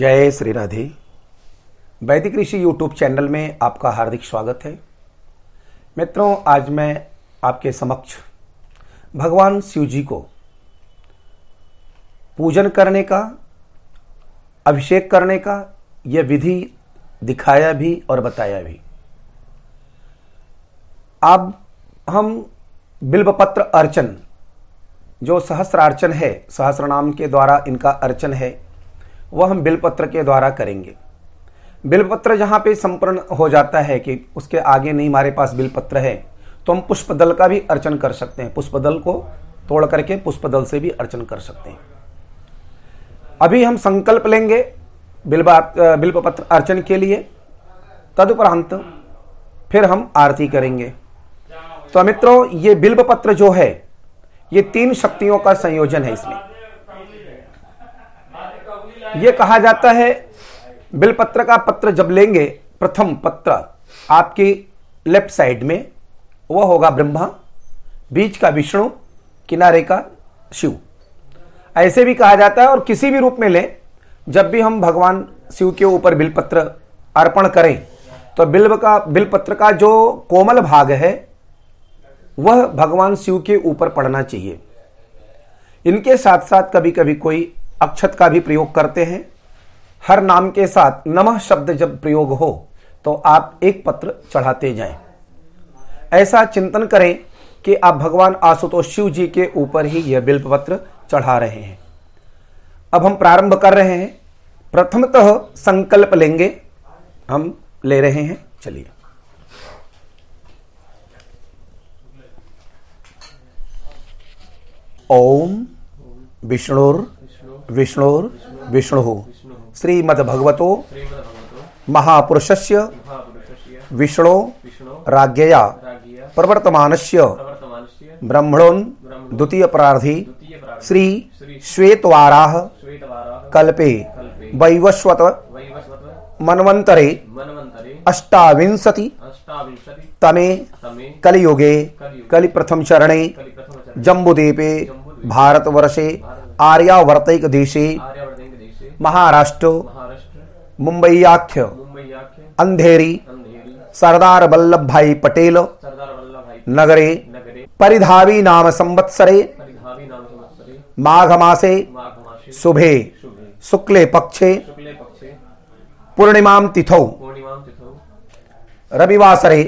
जय श्री राधे। वैदिक ऋषि YouTube channel में आपका हार्दिक स्वागत है। मित्रों, आज मैं आपके समक्ष भगवान शिव जी को पूजन करने का, अभिषेक करने का यह विधि दिखाया भी और बताया भी। अब हम बिल्वपत्र अर्चन, जो सहस्त्र अर्चन है सहस्र नाम के द्वारा इनका अर्चन है वह हम बिलपत्र के द्वारा करेंगे। बिलपत्र जहाँ पे संपूर्ण हो जाता है कि उसके आगे नहीं हमारे पास बिलपत्र है तो हम पुष्पदल का भी अर्चन कर सकते हैं। पुष्पदल को तोड़ करके पुष्पदल से भी अर्चन कर सकते हैं। अभी हम संकल्प लेंगे बिल्वपत्र अर्चन के लिए। तदुपरांत फिर हम आरती करेंगे। तो मित्रों, ये बिल्वपत्र जो है, ये तीन शक्तियों का संयोजन है इसमें। यह कहा जाता है बिलपत्र का पत्र जब लेंगे, प्रथम पत्र आपकी लेफ़्ट साइड में, वह होगा ब्रह्मा, बीच का विष्णु, किनारे का शिव। ऐसे भी कहा जाता है और किसी भी रूप में लें, जब भी हम भगवान शिव के ऊपर बिलपत्र अर्पण करें तो बिल्व का बिलपत्र का जो कोमल भाग है, वह भगवान शिव के ऊपर पड़ना चाहिए। इनके साथ साथ कभी कभी कोई अक्षत का भी प्रयोग करते हैं। हर नाम के साथ नमः शब्द जब प्रयोग हो तो आप एक पत्र चढ़ाते जाएँ। ऐसा चिंतन करें कि आप भगवान आशुतोष शिव जी के ऊपर ही यह बिल्प पत्र चढ़ा रहे हैं। अब हम प्रारंभ कर रहे हैं। प्रथमतः संकल्प लेंगे। हम ले रहे हैं। चलिए। ओम विष्णुर विष्णुर विष्णु। श्रीमद्भगवतो महापुरुषस्य विष्णु राज्ञया प्रवर्तमानस्य द्वितीय प्रार्थी श्री श्वेतवाराह कल्पे वैवस्वत मनवंतरे अष्टाविंशति तमे कलियुगे कलि प्रथम चरणे जम्बुदीपे भारतवर्षे आर्यावर्तिक देशे महाराष्ट्र मुंबईयाख्य अंधेरी सरदार वल्लभ भाई पटेल नगरे परिधावी नाम संवत्सरे माघ मासे शुभे शुक्ले पक्षे पूर्णिमा तिथौ। रविवासरे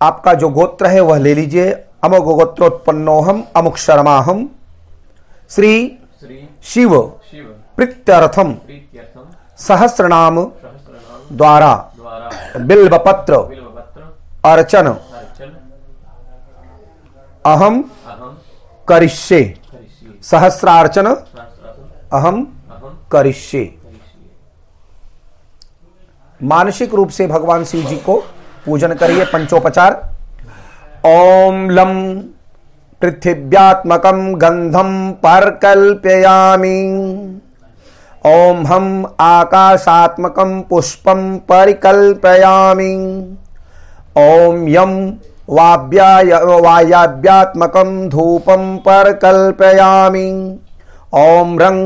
आपका जो गोत्र है वह ले लीजिए अमोघ गोत्रोत्पन्नोहम अमुक शर्माहम श्री शिव प्रीत्यर्थम सहस्रनाम द्वारा बिल्वपत्र अर्चन अहम करिष्ये। सहस्रार्चन अहम करिष्ये। मानसिक रूप से भगवान शिव जी को पूजन करिए पंचोपचार। ओम लम पृथिव्यात्मकं गंधम परकल्पयामि। ॐ हम आकाशात्मक पुष्पं परिकल्पयामि। ॐ यं वाव्याय वायाव्यात्मकं धूपं परकल्पयामि। ॐ रं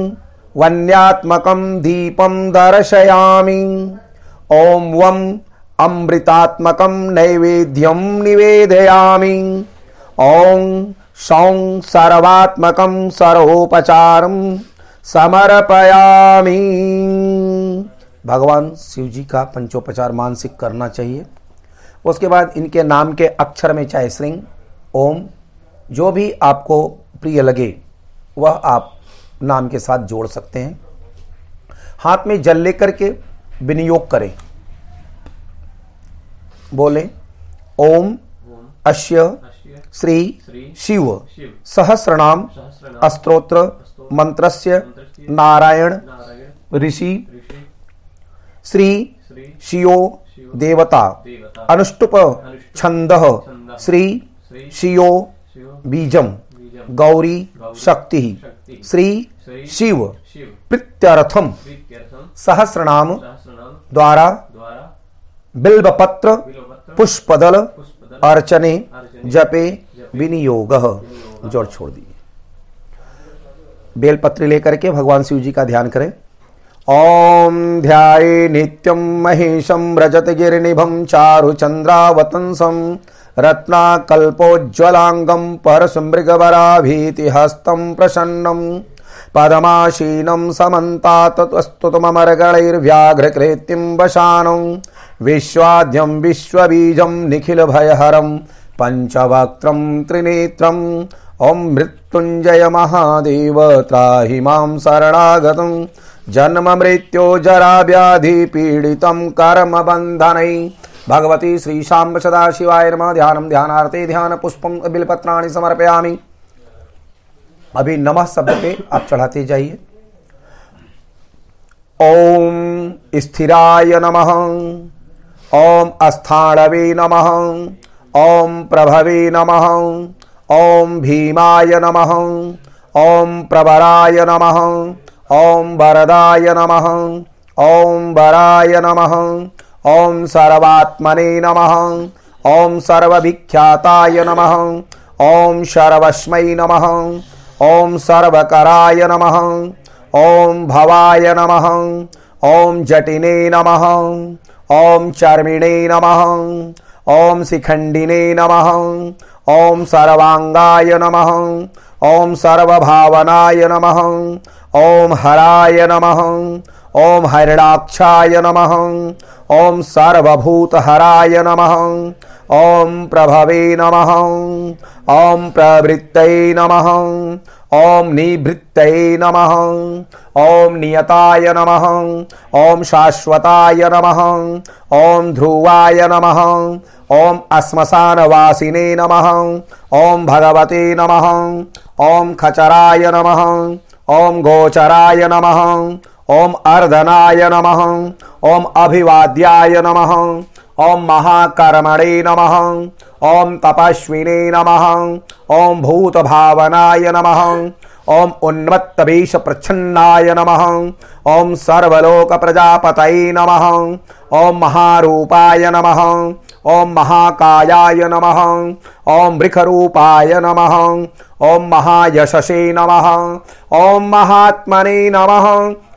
वन्यात्मकं दीपं दर्शयामि। ॐ वम् अमृतात्मकं नैवेद्यं निवेदयामि। ॐ सौं सर्वात्मकं सर्वोपचारम समर्पयामी। भगवान शिव जी का पंचोपचार मानसिक करना चाहिए। उसके बाद इनके नाम के अक्षर में चाहे श्रृंग, ओम, जो भी आपको प्रिय लगे, वह आप नाम के साथ जोड़ सकते हैं। हाथ में जल लेकर के विनियोग करें। बोले, ओम, अश्य श्री शिव। सहस्रनाम अस्त्रोत्र मंत्रस्य नारायण ऋषि। श्री शियो देवता। अनुष्टुप छंद श्री शियो बीजम। गौरी शक्ति। श्री शिव। प्रीत्यर्थम। सहस्रनाम द्वारा बिल्वपत्र पुष्पदल अर्चने जपे विनियोग। जोड़ छोड़ दिए। बेलपत्र लेकर के भगवान शिव जी का ध्यान करें। ॐ ध्याये नित्यं महेशं रजतगिरिनिभं चारुचन्द्रावतंसं रत्नाकल्पोज्ज्वलाङ्गं परसुमृगवराभीतिहस्तं प्रसन्नं पदमाशीनं समन्तातस्तुतममरगणैर्व्याघ्रकृतिं वशानं विश्वाद्यं विश्वबीजं निखिलभयहरं पञ्चवक्त्रं त्रिनेत्रम् ॐ मृत्युञ्जय महादेव त्राहि माँ शरणागतम् जन्म मृत्यो जरा व्याधि पीड़ितं कर्म बन्धनै भगवती श्री शाम्ब सदा शिवाय नमः। ध्यानं ध्यानार्थे ध्यान पुष्पम बिलपत्राणि समर्पयामि। अभी नमः शब्द पे आप चढ़ाते जाइए। ओम स्थिराय नमः। ओम अस्थाणवे नमः ओम प्रभवे नमः ओम भीमाय नमः ओम प्रवराय नमः ओम वरदाय नमः ओम वराय नमः ओम सर्वात्मने नमः ओम सर्वविख्याताय नमः ओम शर्वस्मै नमः ओम सर्वकराय नमः ओम भवाय नमः ओम जटिने नमः ओम चर्मिणे नमः। ओम शिखंडिने नमः। ओम सर्वांगाय नमः। ओम सर्वभावनाय नमः। ओम हराय नमः। ओम हरिणाक्षाय नमः। ओम सर्वभूतहराय नमः। ओम प्रभवे नमः। ओम प्रवृत्तये नमः। ओम निवृत्तये नमः। ओम नियताय नमः। ओम शाश्वताय नमः। ओम ध्रुवाय नमः। ओम अस्मशानवासिने नमः। ओम भगवते नमः। ओम खचराय नमः। ओम गोचराय नमः। ओम अर्धनाय नमः। ओम अभिवाद्याय नमः। ओम महाकर्मणे नमः। ओम तपस्विने नमः। ओम भूतभावनाय नमः। ओम उन्मत्तवेश प्रच्छन्नाय नमः। ओम सर्वलोक प्रजापतये नमः। ओम महारूपाय नमः। ओम महाकायाय नमः। ओम वृखरूपाय नमः। ओम महायशसे नमः। ओम महात्मने नमः।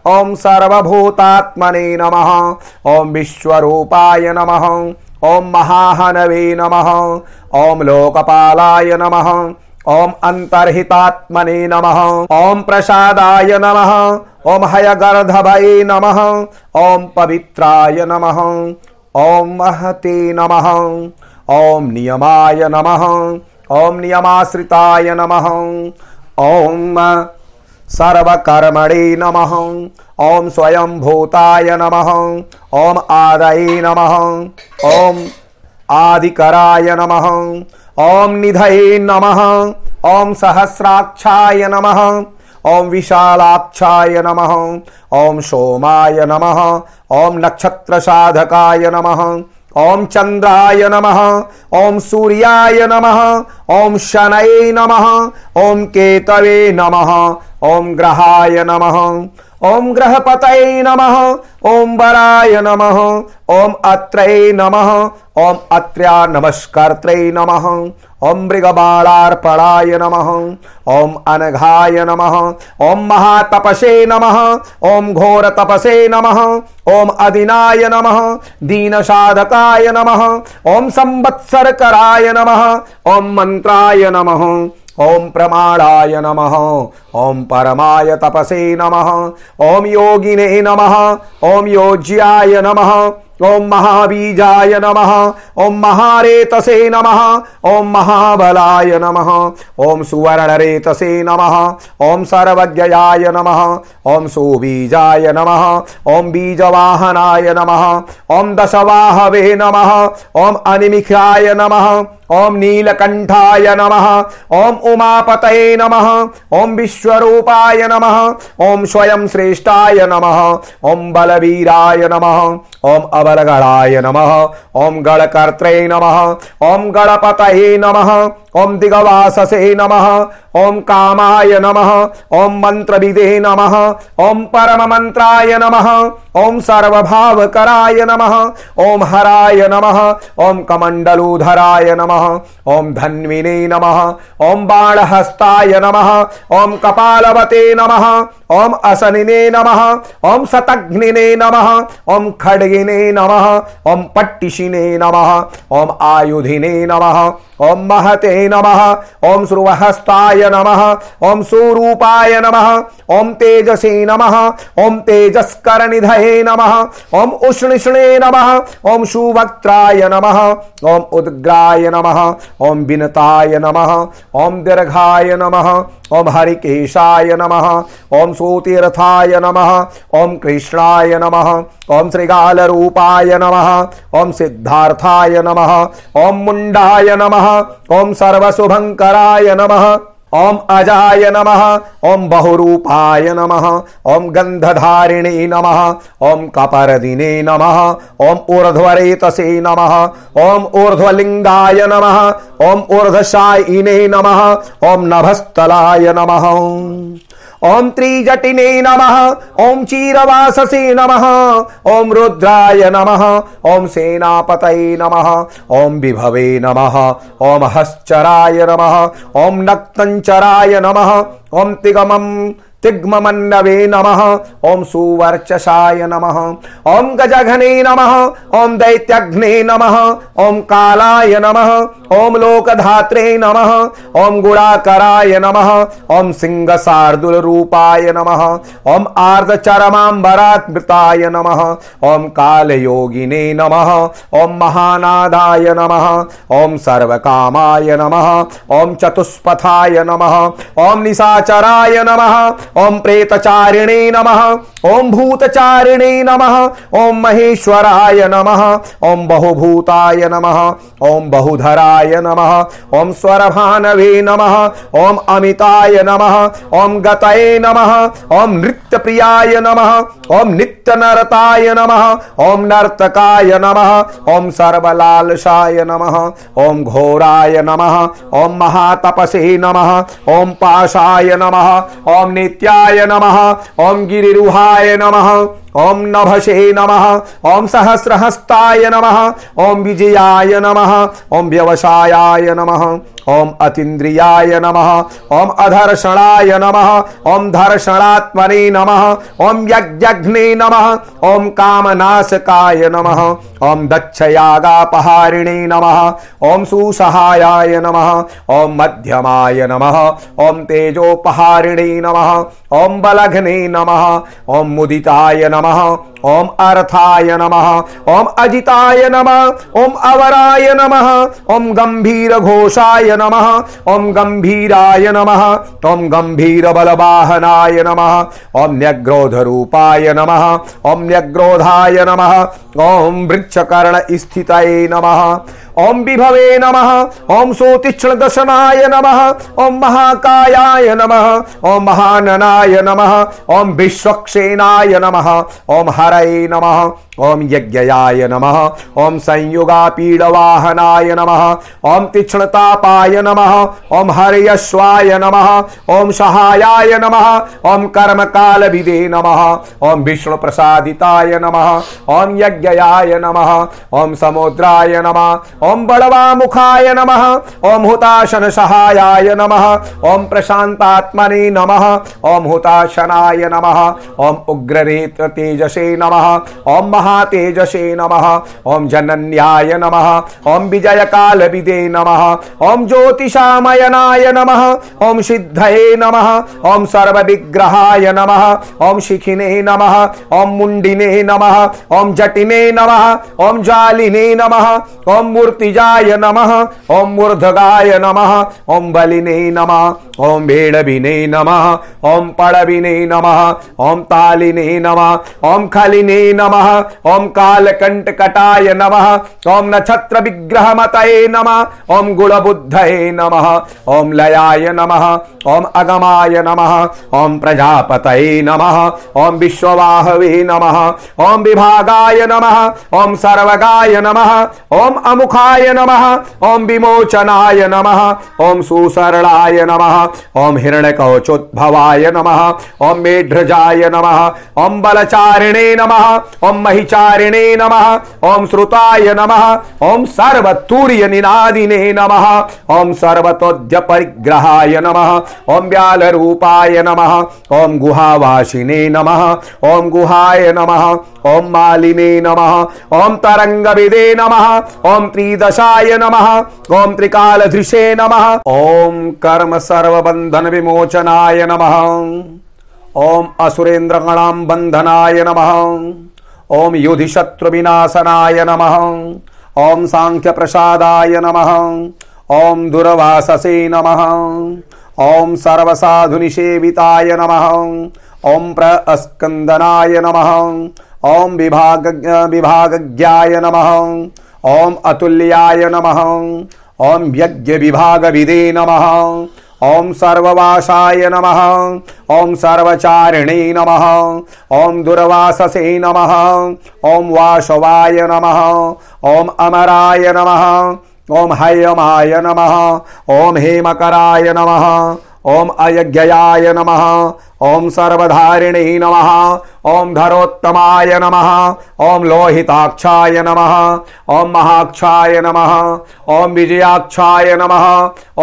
ओम सर्वभूतात्मने नमः ओम विश्वरूपाय नमः ओम महाहनवे नमः ओम लोकपालाय नमः ओम अंतर्हितात्मने नमः ओम प्रसादाय नमः ओम हयगर्धभये नमः ओम पवित्राय नमः ओम महते नमः ओम नियमाय नमः ओम नियमाश्रिताय नमः ओम सर्वकर्मणे नमः। ओम स्वयं भूताय नमः। ओम आदये नमः। ओम आदिकराय नमः। ओम निधये नमः। ओम सहस्राक्षाय नमः। ओम विशालाक्षाय नमः। ओम सोमाय नमः। ओम नक्षत्र साधकाय नमः। ओम चंद्राय नमः, ओम सूर्याय नमः, ओम शनये नमः, ओम केतवे नमः, ओम ग्रहाय नमः। ओम ग्रहपतये नम ओम वराय नम ओम अत्रये नम ओम अत्र्या नमस्कर्त्रे नमः ओम मृगबाणार्पणाय नम ओम अनघाय नम ओम महातपसे नम ओम घोर तपसे नमः ओम अदिनाय नमः दीनसाधकाय नम ओम संवत्सरकराय नम ओम मंत्राय नमः ओम प्रमाणाय नमः ओम परमाय तपसे नमः ओम योगिने नमः ओम योज्याय नमः ओम महाबीजाय नमः ओम महारेतसे नमः ओम महाबलाय नमः ओम सुवर्णरेतसे नमः ओम सर्वज्ञयाय नमः ओम सुबीजाय नमः ओम बीजवाहनाय नमः ओम दशवाहवे नमः ओम अनिमिखाय नमः ओम नीलकंठाय नमः ओम उमापतये नमः ओम विश्वरूपाय नमः ओम स्वयं श्रेष्ठाय नमः ओम बलवीराय नमः ओम अबलगणाय नमः ओम गणकर्त्रे नमः ओम गणपतये नमः ओम दिगवाससे नमः ओम कामाय नमः ओम मंत्रविदे नमः ओम परम मंत्राय नमः ओम सर्वभावकराय नमः ओम हराय नमः ओम कमंडलूधराय नमः ओम धन्विने नमः ओम बाणहस्ताय नमः ओम कपालवते नमः ओम असनिने नमः ओम शतघ्निने नमः ओम खड्गिने नमः ओम पट्टिशिने नमः ओम आयुधिने नमः ओम महते नमः ओम श्रुवहस्ताय नमः ओम सुरूपाय नमः ओम तेजसे नमः ओम तेजस्करनिधये नमः ओम उष्णिष्णे नमः ओम सुवक्त्राय नमः ओम उद्ग्राय नमः ओम विनताय नमः। ओम दीर्घाय नमः। ओम हरिकेशाय नमः। ओम सूतीर्थाय नमः। ओम कृष्णाय नमः। ओम श्रीगालरूपाय नमः। ओम सिद्धार्थाय नमः। ओम मुंडाय नमः। ओम सर्वशुभंकराय नमः। ओम अजाय नम, ओम बहुरूपाय नम, ओम गंधधारिणे नम, ओम कपरदिने नम, ओम ऊर्ध्वरेतसे नम, ओम ऊर्ध्वलिंगाय नम, ओम ऊर्धशाईने नम, ओम नभस्तलाय नमः। ओम त्रिजटिने नमः, ओम चीरवाससे नमः, ओम रुद्राय नमः, ओम सेनापतये नमः, ओम विभवे नमः, ओम हश्चराय नमः, ओम नक्तंचराय नमः, ओम तिगमम् तिग्मन्नवे नमः ओम सुवर्चसाय नमः ओम गजघने नमः ओम दैत्यघ्ने नमः ओम कालाय नमः ओम लोकधात्रे नमः ओम गुणाकराय नमः ओम सिंह शार्दुल रूपाय नमः ओम आर्धचरमांबरात्मृताय नमः ओम काल योगिने नमः ओम महानादाय नमः ओम सर्वकामाय नमः ओम चतुष्पथाय नमः ओम निशाचराय नमः ओम प्रेतचारिणे नमः ओम भूतचारिणे नमः ओम महेश्वराय नमः ओम बहुभूताय नमः ओम बहुधराय नमः ओम स्वरभानवे नमः ओम अमिताय नमः ओम गतये नमः ओम नृत्यप्रियाय नमः ओम नित्यनरताय नमः ओम नर्तकाय नमः ओम सर्वलालसाय नमः ओम घोराय नमः ओम महातपसे नमः ओम पाशाय नमः ओम नमः। ओम गिरिरुहाय नमः। ओम नभसे नमः ओम सहस्रहस्ताय नमः ओम विजयाय नमः ओम व्यवसायाय नमः ओम अतीन्द्रियाय नमः ओम अधर्षणाय नमः ओम धर्षणात्मने नमः ओम यज्ञघ्ने नमः ओम कामनाशकाय नमः ओम दक्षयागापहारिणे नमः ओम सुसहायाय नमः ओम मध्यमाय नमः ओम तेजोपहारिणे नमः ओम बलघ्ने नमः ओम मुदिताय नमः ओम अर्थाय नमः ओम अजिताय नमः ओम अवराय नमः ओम गंभीर घोषाय नमः ओम गंभीराय नमः ओम गंभीर बलवाहनाय नमः ओम न्यग्रोध रूपाय नमः ओम न्यग्रोधाय नमः ओम वृक्षकर्ण स्थितये नमः ओम विभवे नमः ओम सोतीक्षण दशनाय नमः ओम महाकायाय नमः ओम महाननाय नमः ओम विश्वक्षेनाय नमः ओम हरये नमः। ओम यज्ञयाय नमः ओम संयुगा पीडवाहनाय नमः ओम तीक्ष्णतापाय नमः ओम हरयश्वाय नमः ओम सहायाय नमः ओम कर्म काल विदे नमः ओम विष्णु प्रसादिताय नमः ओम यज्ञयाय नमः ओम समुद्राय नमः ओम बड़वामुखाय नमः ओम हुताशन सहायाय नमः ओम प्रशांतात्मने नमः ओम हुताशनाय नमः ओम उग्ररेत तेजसे नमः ओम महातेजसे नमः ओम जनन्याय नमः ओम विजय काल विदे नमः ओम ज्योतिषामयनाय नमः ओम सिद्धये नमः ओम सर्वविग्रहाय नमः ओम शिखिने नमः ओम मुंडिने नमः ओम जटिने नमः ओम जालिने नमः ओम मूर्तिजाय नमः ओम मूर्धगाय नमः ओम बलिने नमः ओम भेड़बिने नमः ओम पड़बिने नमः ओम तालिने नमः ओम खलिने नमः ओम कालकंटकटाय नम ओम नक्षत्र विग्रह मतये नम ओम गुण गुणबुद्धये नम ओम लयाय नम ओम अगमाय नम ओम प्रजापतये नम ओम विश्ववाहवे नम ओम विभागाय नम ओम सर्वगाय नमः ओम अमुखाय नमः ओम विमोचनाय नम ओम सुसरणाय नम ओम हिरण्यकवचोद्भवाय नम ओम मेढ्रजाय नम ओम बलचारिणे नम ओम महि विचारिणे नमः ओम श्रुताय नमः ओम सर्वतूर्य निनादिने नमः ओम सर्वतोद्य परिग्रहाय नमः ओम व्याल रूपाय नमः ओम गुहावासिने नमः ओम गुहाय नमः ओम मालिने नमः ओम तरंग विदे नमः ओम त्रिदशाय नमः ओम त्रिकालधृषे नमः ओम कर्म सर्वबंधन विमोचनाय नमः ओम असुरेन्द्र गणाम बंधनाय नमः ओम युधिशत्रुविनाशनाय शत्रु विनाशनाय नमः। ओम सांख्य प्रसादाय नमः। ओम दुर्वाससे नमः। ओम सर्वसाधुनिषेविताय नमः। ओम प्रस्कंदनाय नमः। ओम विभाग विभागज्ञाय नमः। ओम अतुल्याय नमः। ओम यज्ञ विभाग विदे नमः। ओम सर्ववासाय नमः। ओम सर्वचारिणे नमः। ओम दुर्वाससे नमः। ओम वासवाय नमः। ओम अमराय नमः। ओम हयमाय नमः। ओम हेमकराय नमः। ओम अयज्ञयाय नमः। ओम सर्वधारिणे नमः ओम धरोत्तमाय नमः ओम लोहिताक्षाय नमः ओम महाक्षाय नमः ओम विजयाक्षाय नमः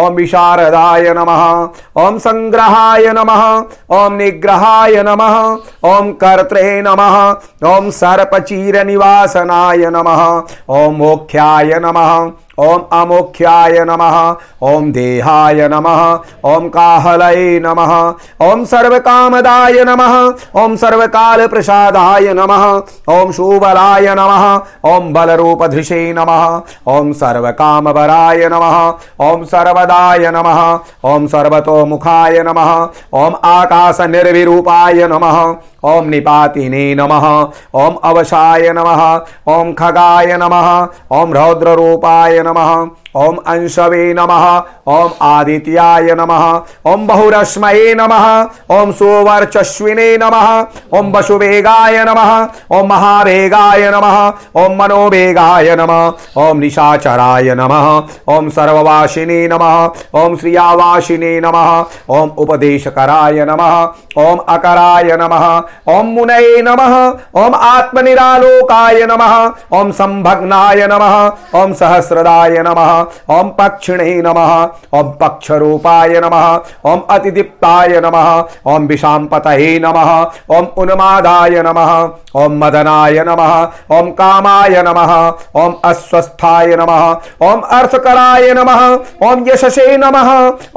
ओम विशारदाय नमः ओम संग्रहाय नमः ओम निग्रहाय नमः ओम कर्त्रे नमः ओम सर्पचीर निवासनाय नमः ओम मोख्याय नमः ओम अमोख्याय नमः ओम देहाय नमः ओम काहलये नमः ओम सर्वकामदाय नमः। ओम सर्वकाल प्रसादाय नमः। ओम शूबलाय नमः। ओम बलरूपधृषे नमः। ओम सर्वकामवराय नमः। ओम सर्वदाय नमः। ओम सर्वतोमुखाय नमः। ओम आकाश निर्विरूपाय नमः। ओम निपातिने नमः ओम अवशाय नमः ओम खगाय नमः ओम रौद्र रूपाय नमः ओम अंशवे नमः ओम आदित्याय नमः ओम बहुरश्मये नमः ओम सुवर्चस्विने नमः ओम वसुवेगाय नमः ओम महावेगाय नमः ओम मनोवेगाय नमः ओम निशाचराय नमः ओम सर्ववासिने नमः ओम श्रियावासिने नमः ओम उपदेशकराय नमः ओम अकराय नमः ओम मुनये नमः ओम आत्मनिरालोकाय नमः ओम संभग्नाय नमः ओम सहस्रदाय नमः ओम पक्षिणे नमः ओम पक्षरूपाय नमः ओम अतिदीप्ताय नमः ओम विषाम्पतये नमः ओम उन्मादाय नमः ओम मदनाय नमः ओम कामाय नमः ओम अस्वस्थाय नमः ओम अर्थकराय नमः ओम यशसे नमः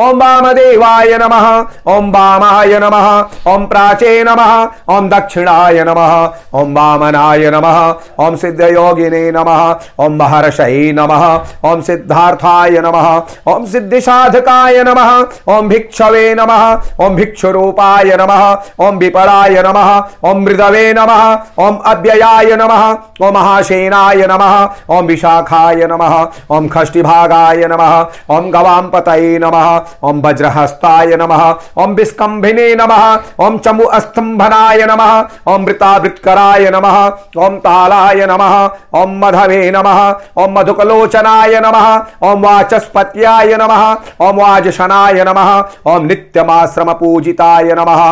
ओम वामदेवाय नमः ओम वामाय नमः ओम प्राचे नमः ओम दक्षिणाय नमः ओम वामनाय नमः ओम सिद्धयोगिने नमः ओम महर्षये नमः ओम सिद्धार्थाय नमः ओम सिद्धिसाधकाय नमः ओम भिक्षवे नमः ओम भिक्षुरूपाय नमः ओम विपराय नमः ओम मृदवे नमः ओम अव्ययाय नमः ओम महासेनाय नमः ओम विशाखाय नमः ओम खष्टिभागाय नमः ओम गवाम्पतये नमः ओम वज्रहस्ताय नमः ओम विस्कम्भिने नमः ओम चमु अस्तंभनाय नमः ओम वृतावृत्कराय नमः ओम तालाय नमः ओम मधवे नमः ओम मधुकलोचनाय नमः ओम वाचस्पत्याय नमः ओम वाजशनाय नमः ओम नित्यमाश्रम पूजिताय नमः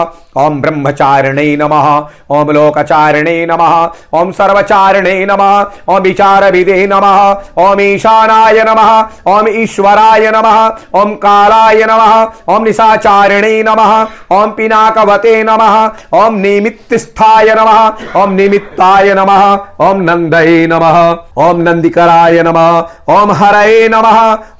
ओम ब्रह्मचारिणे नमः ओम लोकचारिणे नमः ओम सर्वचारिणे नमः ओम विचारविदे नमः ओम ईशानाय नमः ओम ईश्वराय नमः ओम कालाय नमः ओम निशाचारिणे नमः ओम पिनाकवते नमः ओम निमित्तस्थाय नमः ओम निमित्ताय नमः ओम नंदये नमः ओम नंदिकराय नमः ओम हरये नमः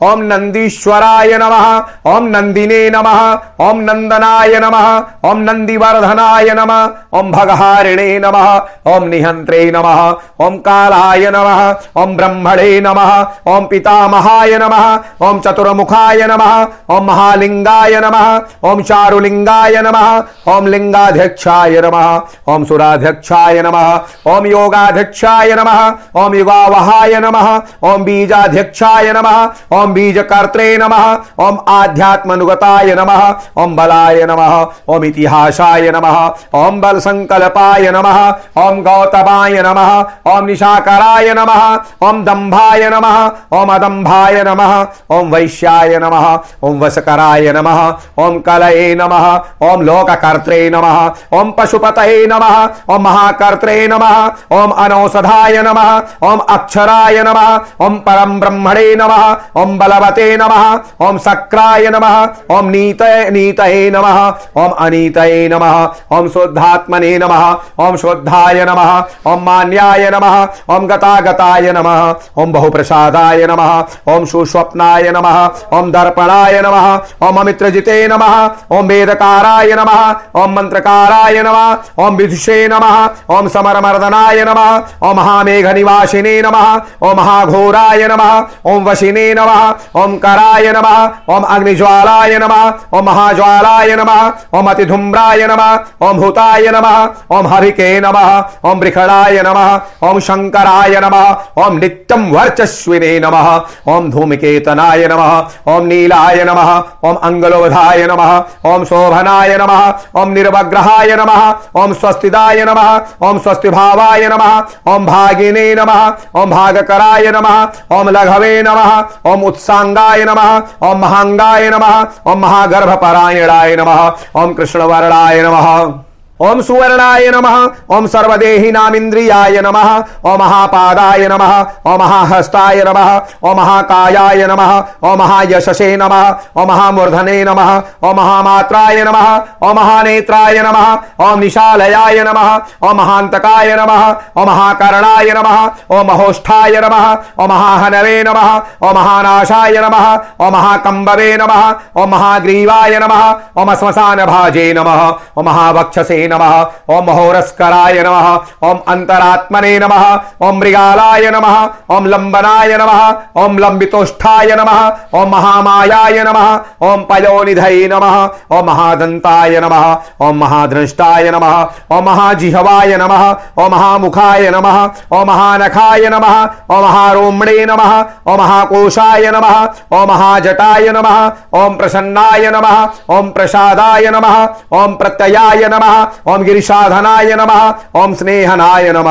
ओम नंदीश्वराय नमः ओम नंदिने नमः ओम नंदनाय नमः ओम नंदिवर्धनाय नमः ओम भगहारिणे नमः ओम निहंत्रे नमः ओम कालाय नमः ओम ब्रह्मणे नमः ओम पितामहाय नमः ओम चतुर्मुखाय नमः ओम महालिंगाय नमः ओम चारुलिंगाय नमः ओम लिंगाध्यक्षाय नमः ओम सुराध्यक्षाय नमः ओम योगाध्यक्षाय नमः ओम युगावहाय नमः ओम बीजाध्यक्षाय नमः ओम बीजकर्त्रे नमः ओम आध्यात्मनुगताय नमः ओम बलाय नमः ओम इतिहासाय नमः ओम बल संकल्पाय नमः ओम गौतमाय नमः ओम निशाकराय नमः ओम दंभाय नमः ओम अदंभाय नमः ओम वैश्याय नमः ओम वसकराय नमः ओम कलये नमः ओम लोककर्त्रे नमः ओम पशुपतये नमः ओम महाकर्त्रे नमः ओम अनौषधाय नमः ओम अक्षराय नमः ओम परम ब्रह्मणे नमः ओम बलवते नमः ओम शक्राय नमः ओम नीतये नीतये नमः ओम अनीतये नमः ओम शुद्धात्मने नमः ओम शुद्धाय नमः ओम मान्याय नमः ओम गतागताय नमः ओम बहुप्रसादाय नमः ओम सुस्वप्नाय नमः ओम दर्पणाय नमः ओम अमित्रजिते नमः ओम वेदकाराय नमः ओम मंत्रकाराय नमः ओम विदुषे नमः ओम समरमर्दनाय नमः ओम महामेघ निवासिने नमः ओम महाघोराय नमः ओम वशिने नमः ओम कराय नमः ओम अग्निज्वालाय नमः ओम महाज्वालाय नमः ओम अतिधुम्राय नमः ओम भूताय नमः ओम हरिके नमः ओम बृखणाय नमः ओम शंकराय नमः ओम नित्यम वर्चस्विने नमः ओम धूमकेतनाय नमः ओम नीलाय नमः ओम अंगलोधाय नमः ओम शोभनाय नमः ओम निर्वग्रहाय नमः ओम स्वस्तिदाय नम। ओम स्वस्ति भावाय नम। ओम भागिने नम। ओम भागकराय नम। ओम लघवे नम। ओम उत्सांगाय नम। ओम महांगाय नम। ओम महागर्भपरायणाय नम। ओम कृष्णवर्णाय नमः। ओम सुवर्णाय नमः ओम सर्वदेहि नामिंद्रियाय नमः ओम महापादाय नमः ओम महाहस्ताय नमः ओम महाकायाय नमः ओम महायशसे नमः ओम महामूर्धने नमः ओम महामात्राय नमः ओम महानेत्राय नमः ओम निशालयाय नमः ओम महांतकाय नमः ओम महाकर्णाय नमः ओम महोष्ठाय नमः ओम महाहनवे नमः ओम महानाशाय नमः ओम महाकंबवे नमः ओम महाग्रीवाय नमः ओम श्मशान भाजे नमः ओम महावक्षसे नमः ओम महोरस्कराय नमः ओम अंतरात्मने नमः ओम मृगालाय नमः ओम लंबनाय नमः ओम लंबितोष्ठाय नमः ओम महामायाय नमः ओम पयोनिधये नमः ओम महादंताय नमः ओम महादृष्टाय नमः ओम महाजिहवाय नमः ओम महामुखाय नमः ओम महानखाय नमः ओम महारोमणे नमः ओम महाकोशाय नमः ओम महाजटाय नमः ओम प्रसन्नाय नमः ओम प्रसादाय नमः ओम प्रत्ययाय नमः ओम गिरिशाधनाय नमः ओम स्नेहनाय नम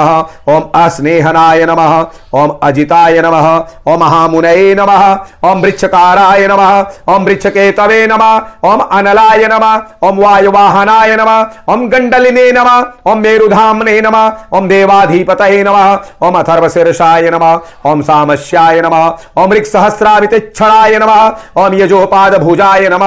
ओम अस्नेहनाय नम ओम अजिताय नम ओम महामुनये नम ओम वृक्षकाराय नमः ओम वृक्षकेतवे नमः ओम अनलाय नम ओम वायुवाहनाय नम ओम गंडलिने नमः ओम मेरुधाम्ने नमः ओम देवाधिपतये नम ओम अथर्वशीर्षाय नमः ओम सामस्याय नम ओम ऋक्सहस्रावितिक्षणाय नम ओम यजोपाद नम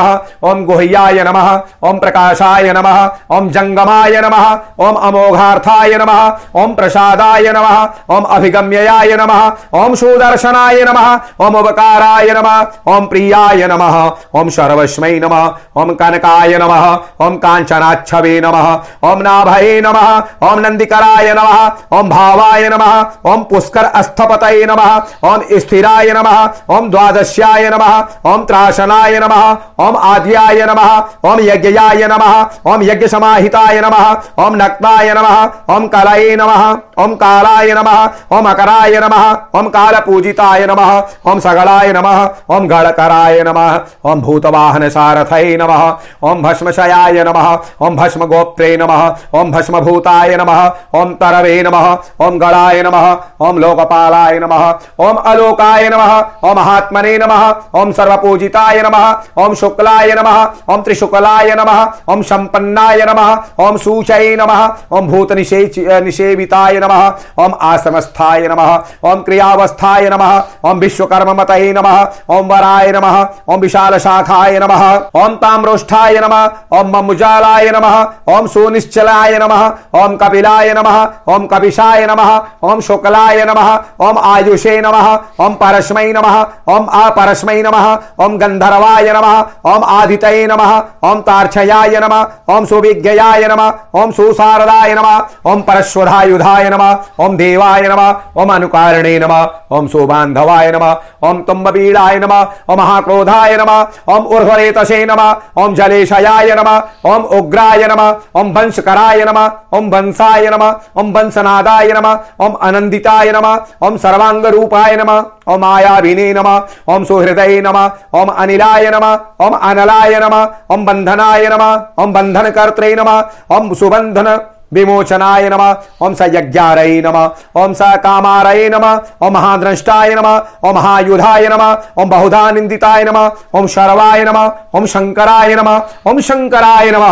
ओम गुह्याय नमः ओम प्रकाशाय नमः ओम जंगमाय नमः ओम अमोघार्थाय नमः ओम प्रसादाय नमः ओम अभिगम्ययाय नमः ओम सुदर्शनाय नमः ओम उपकाराय नमः ओम प्रियाय नमः ओम सर्वस्मै नमः ओम कनकाय नमः ओम कांचनाच्छवे नमः ओम नाभये नमः ओम नंदिकराय नमः ओम भावाय नमः ओम पुष्कर अस्थपतये नमः ओम स्थिराय नमः ओम द्वादश्याय नमः ओम त्रासनाय नमः ओम आद्याय नमः ओम यज्ञयाय नमः ओम यज्ञ समाहिताय नमः ओम नक्ताय नमः ओम कलये नमः ओम कालाय नमः ओम अकराय नमः ओम काल पूजिताय नमः ओम सगलाय नमः ओम गणकराय नमः ओम भूतवाहन सारथये नमः ओम भस्मशयाय नमः ओम भस्म गोप्त्रे नमः ओम भस्म भूताय नमः ओम तरवे नमः ओम गणाय नमः ओम लोकपालाय नमः ओम अलोकाय नमः ओम महात्मने नमः ओम सर्वपूजिताय नमः ओम शुक्लाय नमः ओम त्रिशुक्लाय नमः ओम संपन्नाय नमः ओम सूचये नमः ओम भूत निषेविताय नमः ओम आसमस्थाय नमः ओम क्रियावस्थाय नमः ओम विश्वकर्ममतये नमः ओम वराय नम ओम विशाल शाखाय नमः ओम ताम्रोष्ठाय नमः ओम ममुजालाय नमः ओम सुनिश्चलाय नमः ओम कपिलाय नम ओम कपिशाय नम ओम शुक्लाय नम ओम आयुषे नम ओम परस्मै नम ओम अपरस्मै नम ओम गंधर्वाय नम ओम आदितये नम ओम तार्क्षयाय नम ओम सुविज्ञयाय नमः ओम सुशारदाय नमः ओम परश्वधायुधाय नम ओं देवाय नम ओम अनुकारणे नम ओं सुबांधवाय नमः ओम तुम्बीड़ाय नमः ओम महाक्रोधाय नमः ओम ऊर्ध्वरेतसे नमः ओम जलेशयाय नमः ओम उग्राय नमः ओम वंशकराय नमः ओम वंशाय नमः ओम वंशनादाय नमः ओम अनंदिताय नमः ओम सर्वांग रूपाय नमः ओम मायाभिने नमः ओम सुहृदये नमः ओम अनिलाय नमः ओम अनलाय नम ओं बंधनाय नम ओं बंधन कर्त्रे नमः ओम सुबंधन विमोचनाय नम ओम स यज्ञारय नम ओम स कामारय नम ओम महाद्रष्टाय नम ओम महायुधाय नम ओम बहुधा निंदिताय नम ओम शर्वाय नम ओम शंकराय नम ओम शंकराय नम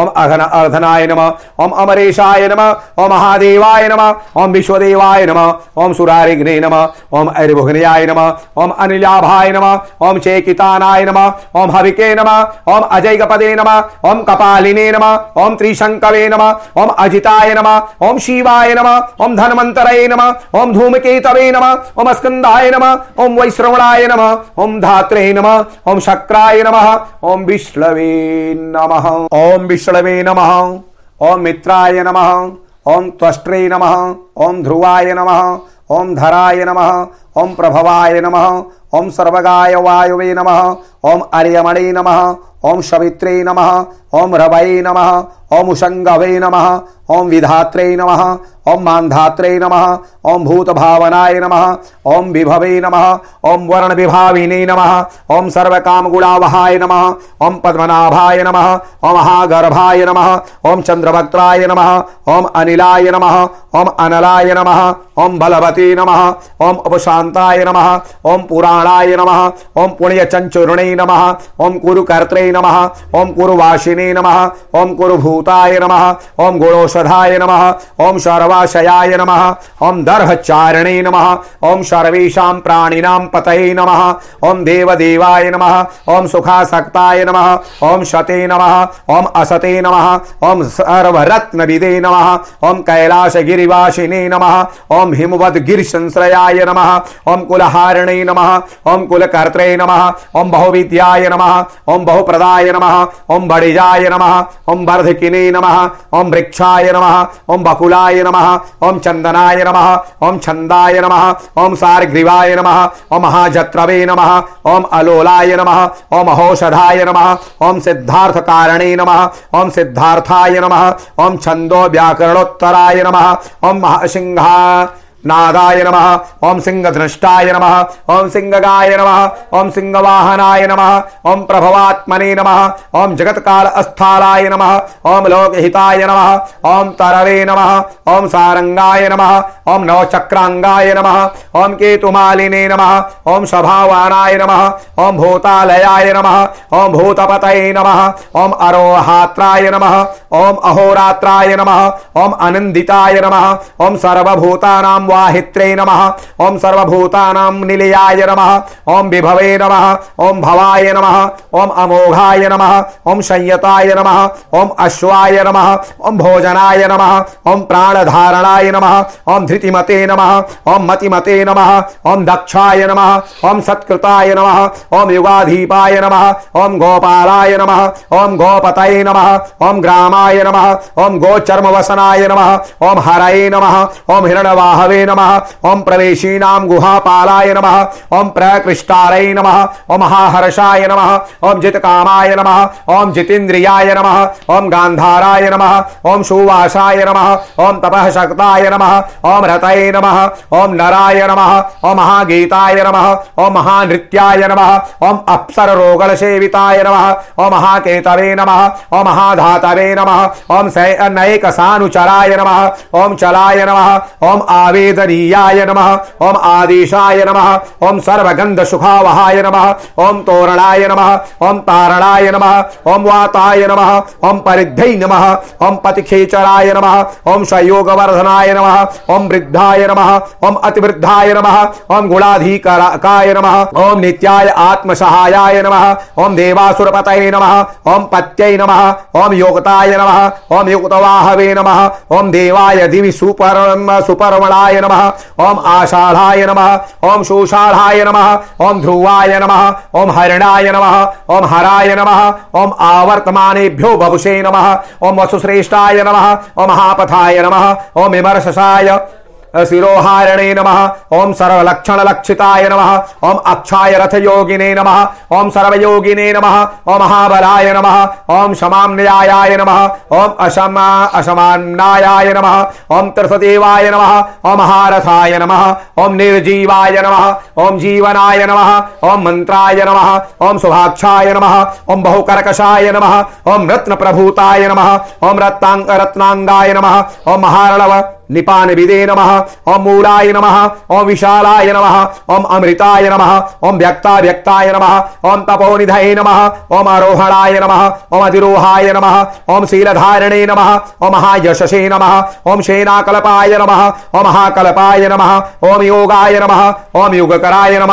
ओम अघन अर्धनाय नम ओम अमरेशाय नम ओम महादेवाय नम ओम विश्वदेवाय नम ओम सुरारिघ्ने नम ओम अरिभुघ्नयाय नम ओम अनिलाभाय नम ओम चेकितानाय नम ओम हविके नम ओम अजयगपदे नम ओम कपालिने नम ओम त्रिशंकवे नम ओम अजिताय नम ओम शिवाय नम ओम धनवंतरय नम ओम धूमकेतवे नम ओम स्कंदाय नम ओम वैश्रवणाय नम ओम धात्रे नम ओम शक्राय नम ओम विष्णवे नम ओम विष्णवे नम ओम मित्राय नम ओम त्वष्ट्रे नम ओम ध्रुवाय नम ओम धराय नम ओम प्रभवाय नम ओम सर्वगाय वायुवे नम ओम अर्यमणे नम ओम सवित्रे नम ओम रवये नम ओम उषंगवे नम ओम विधात्रे नम ओम मांधात्रे नम ओम भूत भावनाय नम ओम विभवे नम ओम वर्ण विभाविने नम ओम सर्वकाम गुणावहाय नम ओम पद्मनाभाय नम ओम महागर्भाय नम ओम चंद्रभक्त्राय नम ओम अनिलाय नम ओम अनलाय नम ओम बलवते नम ओम उपशांताय नम ओम पुराणाय नम ओम पुण्यचंचूर्णे नम ओम कुरुकर्त्रे नम ओम कुरुवासिने नम ओम कुरुभूताय नम ओम गुणोषधाय नम ओम सर्वाशयाय नम ओम दर्हचारिणे नम ओम सर्वेषां प्राणिनां पतये नम ओम देवदेवाय नम ओम सुखासक्ताय नम ओम शते नम ओम असते नम ओम सर्वरत्नविदे नम ओम कैलासगिरिवासिने नम ओम हिमवद गिरिशंश्रयाय नम ओम कुलहारिणे नम ओम कुलकर्त्रे नम ओम बहुविद्याय नम ओम बहुप्रदाय नम ओम बड़िजाय नम ओम वर्धकिने नम ओम वृक्षाय नम ओम बकुलाय नम ओम चंदनाय नम ओम छंदाय नम ओम सारग्रीवाय नम ओम महाजत्रवे नम ओम अलोलाय नम ओम अहोषधाय नम ओम सिद्धार्थ कारणे नम ओम सिद्धार्थाय नम ओम छंदो व्याकरणोत्तराय नम ओम महासिंहा नादाय नमः ओम सिंहधृष्टाय नमः ओम सिंहगाय नमः ओम सिंहवाहनाय नमः ओम प्रभवात्मने नमः ओम जगत्काल अस्थालाय नमः ओम लोकहिताय नम ओम तरवे नम ओं सारंगाय नम ओं नवचक्रांगाय नम ओं केतुमालिने नम ओं सभावानाय नम ओं भूतालयाय नम ओं भूतपतये नम ओं अरोहात्राय नम ओं अहोरात्राय नम ओं अनंदिताय नम ओं सर्वभूतानां वाहित्रे नमः ओम सर्वभूतानां निलयाय नमः ओम विभवे नमः ओम भवाय नमः ओम अमोघाय नमः ओम संयताय नमः ओम अश्वाय नमः ओम भोजनाय नमः ओम प्राणधारणाय नमः ओम धृतिमते नमः ओम मतिमते नमः ओम दक्षाय नमः ओम सत्कृताय नमः ओम युगाधीपाय नमः ओम गोपालाय नमः ओम गोपतये नमः ओम नमः ओम गोचर्मवसनाय नमः ओम हरये नमः ओम हिरण्यवाहवे नमः ओम प्रवेशीनां गुहापालाय नमः ओम प्रकृष्टारय नमः ओम महाहर्षाय नमः ओम जितकामाय नमः ओम जितेन्द्रियाय नमः ओम गांधाराय नमः ओम सुवासाय नमः ओम तपः शक्ताय नमः ओम रतये नमः ओम नराय नमः ओम महागीताय नमः ओम महानृत्याय नमः ओम अप्सर रोगल सेविताय नमः ओम महाकेतवे नमः ओम महाधातवे नमः ओम नैक सानुचराय नमः चलाय नमः ओम आवेदनीयाय नमः ओम आदेशाय नमः ओम सर्वगंध सुखावहाय नमः ओम तोरणाय नमः ओम तारणाय नमः ओम वाताय नमः ओम परिद्धै नमः ओम पतिखेचराय नमः ओम संयोगवर्धनाय नमः ओम वृद्धाय नमः ओम अतिवृद्धाय नमः ओम गुणाधिकाय नमः ओम नित्याय आत्मसहायाय नमः ओम देवासुरपतये नमः ओम पत्यै नमः ओम योगताय नमः ओम युक्तवाहवे नमः ओम देवाय दिवि सुपर सुपर्वणाय नमः। ओम आषाढ़ाय नमः। ओम शोषाढ़ाय नमः। ओम ध्रुवाय नम। ओम हरिणाय नम। ओम हराय नम। ओम आवर्तमानेभ्यो बभुषे नम। ओम वसुश्रेष्ठाय नम। ओम महापथाय नम। ओम विमर्शसाय। शिरोहारणे नमः ओम सर्वलक्षण लक्षिताय नमः ओम अक्षाय रथ योगिने नमः ओम सर्वयोगिने नमः ओम महाबलाय नमः ओम शमान्याय नमः ओम अशमा अशमान्नायाय नमः ओम त्रिसदेवाय नमः ओम महारथाय नमः ओम निर्जीवाय नमः ओम जीवनाय नमः ओम मंत्राय नमः ओम शुभाक्षाय नमः ओम बहुकर्कशाय नमः ओम रत्न प्रभूताय नमः ओम रत्नांग रत्नांगाय नमः ओम महारणव निपान विदे नम ओं मूलाय नम ओं विशालाय नम ओं अमृताय नम ओं व्यक्ता व्यक्ताय नम ओम तपोनिधये नम ओम आरोहणाय नम ओम अतिरोहाय नम ओं शीलधारणे नम ओम महायशसे नम ओं शेनाकल्पाय नम ओम महाकल्पाय नम ओम योगाय नम ओम युगकराय नम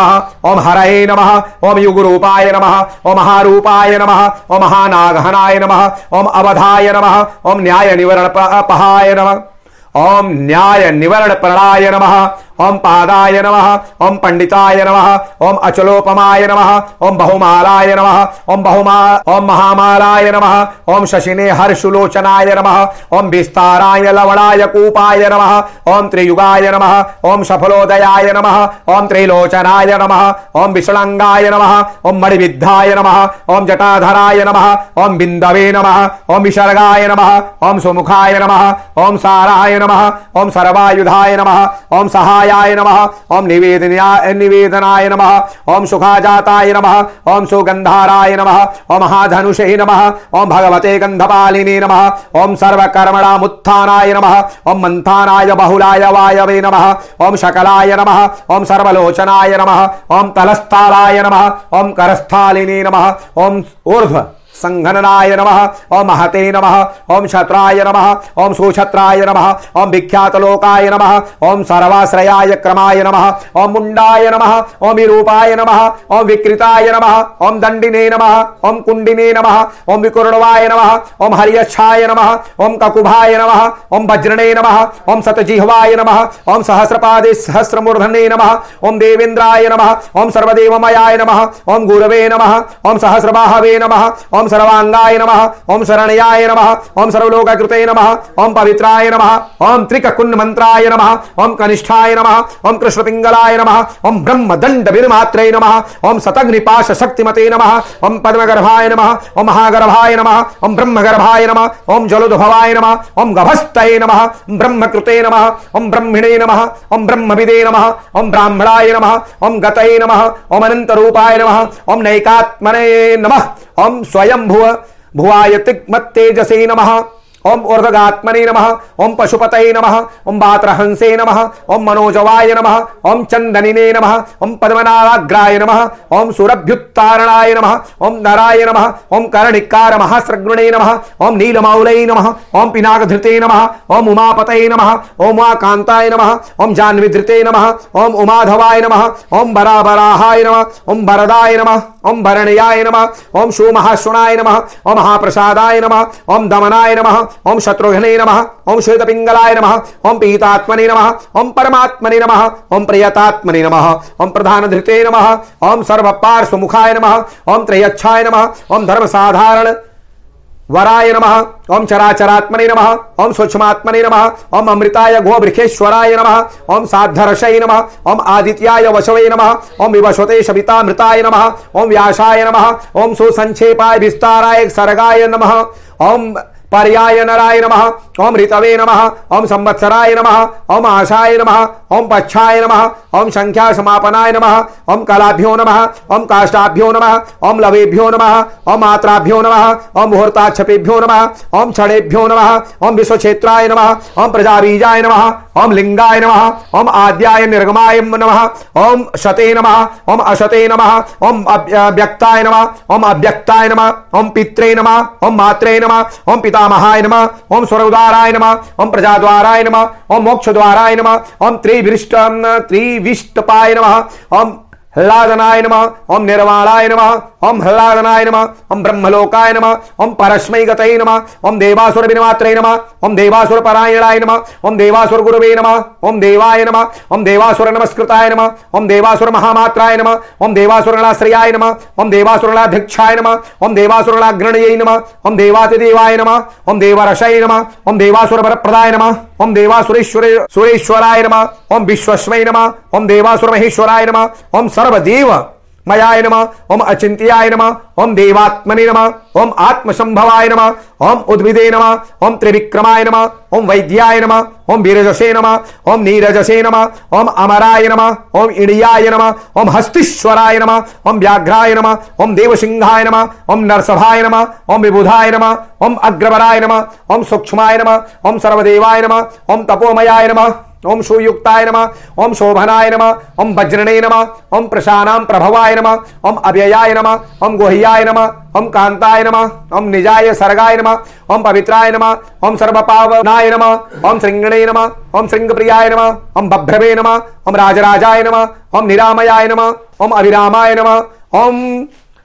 ओम हरये नम ओम युगरूपाय नम ओम महारूपाय नम ओम महानागहनाय नम ओम अवधाय नम ओम न्याय निवरण पहाय नम ओम न्याय निवरण प्रणाय नमः। ओम पादाय नमः ओम पंडिताय नमः ओम अचलोपमाय नमः ओम बहुमालाय नमः ओम बहुमा ओम महामालाय नमः ओम शशिने हर्षुलोचनाय नमः ओम विस्ताराय लवणाय कूपाय नमः ओम त्रियुगाय नमः ओम सफलोदयाय नमः ओम त्रिलोचनाय नमः ओम विषलंगाय नमः ओम मणिविद्धाय नमः ओम जटाधराय नमः ओम बिंदवे नमः ओम विसर्गाय नमः ओम सुमुखाय नमः ओम साराय नमः ओम सर्वायुधाय नमः ओम सहाय निवेदनाय नमः ओम निवेदनाय निवेदनाय नमः ओम सुखाजाताय नमः ओम सुगंधाराय नमः ओम महाधनुषे नमः ओम भगवते गंधपालिनी नमः ओम सर्वकर्मणामुत्थानाय नमः ओम मंथानाय बहुलाय वायवे नमः ओम शकलाय नमः ओम सर्वलोचनाय नमः ओम तलस्थालाय नमः ओम करस्थालिनी नमः ओम ऊर्ध्व संघननाय नमः ओम महते नमः ओम छत्राय नमः ओम सुछत्राय नमः ओम विख्यात लोकाय नमः ओम सर्वाश्रयाय क्रमाय नमः ओम मुंडाय नमः ओम विरूपाय नमः ओम विकृताय नमः ओम दंडिने नमः ओम कुंडिने नमः ओम विकुर्णवाय नमः ओम हरियच्छाय नमः ओम ककुभाय नमः ओम वज्रणे नमः ओम सतजिह्वाय नमः ओम सहस्रपादे सहस्रमूर्धने नमः ओम देवेन्द्राय नमः ओम सर्वदेवमयाय नमः ओम गुरवे नमः ओम सहस्रबाहवे नमः ओम सर्वांगाय नमः ओम शरणयाय नमः ओम सर्वलोककृते नमः ओम पवित्राय नमः ओम त्रिककुण्ड मंत्राय नमः ओम कनिष्ठाय नमः ओम कृष्णपिंगलाय नमः ओम ब्रह्मदंड विरमात्रे नमः ओम सतग्निपाश शक्तिमते नमः ओम पद्मगर्भाय नमः महागर्भाय नमः ओम ब्रह्मगर्भाय नमः ओम जलोद्भवाय नमः ओम गभस्तये नमः ब्रह्मकृते नमः ओम ब्रह्मिणे नमः ओम ब्रह्मविदे नमः ओम ब्राह्मणाय नमः ओम गतये नमः ओम नमः ओम नैकात्मने नमः ओम स्वयं भुव भुवाय तिग्मत्तेजसे नमः ओम ऊर्धगात्मने नमः ओम पशुपतये नमः ओम बात्रहंसे नमः ओम मनोजवाय नमः ओम चंदनिने नमः ओम पद्मनाराग्राय नमः ओम सुरभ्युत्तारणाय नमः ओम नराय नमः ओम कर्णिकार महासृगुणे नमः ओम नीलमौलये नमः ओम पिनाकधृते नमः ओम उमापतये नमः ओम उमाकांताय नमः ओम जाह्नवीधृते नमः ओम उमाधवाय नमः ओम बराबराहाय नमः ओम वरदाय नमः ओम भरणयाय नम ओम सुमहाश्वनाय नम ओम महाप्रसादाय नम ओम दमनाय नम ओम शत्रुघ्ने नम ओम श्वेतपिंगलाय नम ओम पीतात्मने नम ओम परमात्मने नम ओम प्रियतात्मने नम ओम प्रधान धृते नमः ओम सर्वपार्श्वमुखाय नम ओम त्रयच्छाय नम ओम धर्म साधारण वराय नम। ओं चराचरात्मने नम। ओं सूक्ष्मात्मने नम। ओम अमृताय गोबृखेश्वराय नम। ओं साधरशय नम। ओं आदित्याय वशवे नम। ओं विवशते शबितामृताय नम। ओं व्यासाय नम। ओं सुसंक्षेपाय विस्ताराय सर्गाय नम। ओम पर्याय नराय नम ओम ऋतवे नम ओम संवत्सराय नम ओम आशाय नमः ओम पच्छाय नमः ओम संख्या समापनाय नम ओम कलाभ्यो नम ओम काष्ठाभ्यो नम ओम लवेभ्यो नमः ओम मात्राभ्यो नमः ओम मुहूर्ताक्षपेभ्यो नम ओम क्षणेभ्यो नम ओम विश्वक्षेत्राय नम ओम प्रजाबीजाय नम ओम लिंगाय नम ओम आद्याय निर्गमाय नम ओम शते नमः ओम अशते नम ओम व्यक्ताय नमः ओम अव्यक्ताय नम ओम पित्रे नम ओम मात्रे नमः ओम पिता पितामहाय नम। ओम स्वरउदाराय नम। ओम प्रजाद्वाराय नम। ओम मोक्षद्वाराय नम। ओम त्रिविष्ट त्रिविष्टपाय नम। ओम ह्लादनाय नमः ओम निर्वाणाय नमः ओम ह्लादनाय नमः ओम ब्रह्मलोकाय नमः ओम परस्मै गतये नमः ओम देवासुर विनमात्रे नमः ओम देवासुर परायणाय नमः ओम देवासुर गुरुवे नमः ओम देवाय नमः ओम देवासुर नमस्कृताय नमः ओम देवासुर महामात्राय नमः ओम देवासुरणाश्रयाय नमः ओम देवासुरणाध्यक्षाय नमः ओम देवासुरणाग्रणये नमः ओम देवातिदेवाय नमः ओम देवरशय नमः ओम देवासुर वरप्रदाय नमः ओम देवासुरेश्वर सुरेश्वराय नमः ओम विश्वस्मै नमः ओम देवासुर महेश्वराय नमः ओम सर्वदेव मयाय नम। ओम अचिंत्याय नम। ओम देवात्मने नम। ओम आत्मसंभवाय नम। ओम उद्भिदे नम। ओम त्रिविक्रमाय नम। ओम वैद्याय नम। ओम वीरजसे नम ओम नीरजसे नम ओम अमराय नम ओम इणियाय नम ओम हस्तीश्वराय नम ओम व्याघ्राय नम ओम देवसिंहाय नम ओम नरसभाय नम ओम विबुधाय नम ओम अग्रवराय नम ओम सूक्ष्माय नम ओम सर्वदेवाय नम ओम तपोमयाय नम ओम सुयुक्ताय नम ओम शोभनाय नम ओम वज्रणे नम ओम प्रशानाम प्रभवाय नम ओम अव्ययाय नम ओम गोह्याय नम ओम कांताय नम ओम निजाय सर्गाय नम ओम पवित्राय नम ओम सर्वपावनाय नम ओम श्रृंगणे नम। ओम श्रृंगप्रियाय नम। ओम बभ्रवे नम। ओम राजराजाय नम। ओम निरामयाय नम। ओम अभिरामाय नम। ओम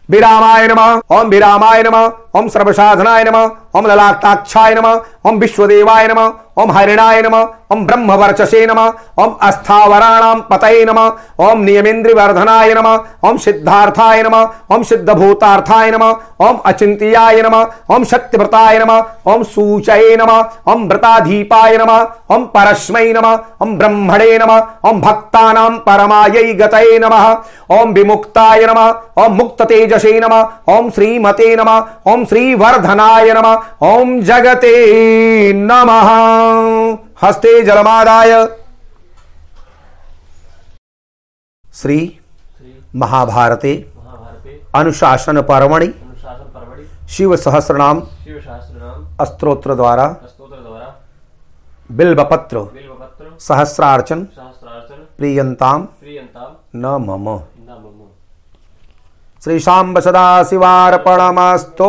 विरामाय नम। ओम विरामाय नम। ओम सर्वसाधनाय नम ओम ललाटाक्षाय नम ओम विश्वदेवाय नम ओम हरिणाय नम ओम ब्रह्मवर्चसे नम ओम अस्थावराणाम पतये नम ओम नियमेन्द्रिवर्धनाय नम ओम सिद्धार्थाय नम ओम सिद्धभूतार्थाय नम ओम अचिंत्याय नम ओम सत्यव्रताय नम ओम सूचये नम ओम व्रताधीपाय नम ओम परस्मै नम ओम ब्रह्मणे नम ओम भक्तानां परमायै गतये नमः ओम विमुक्ताय नम ओम मुक्ततेजसे नम ओम श्रीमते नम ओम श्रीवर्धनाय नम। ओम जगते नम। हस्ते जलमादाय। श्री महाभारते अनुशासन पर्वणि। शिव सहस्रनाम। स्तोत्र द्वारा। बिल्वपत्र। सहस्रार्चन। प्रियंताम न मम नमः श्री शांब सदा शिवार्पणमस्तु।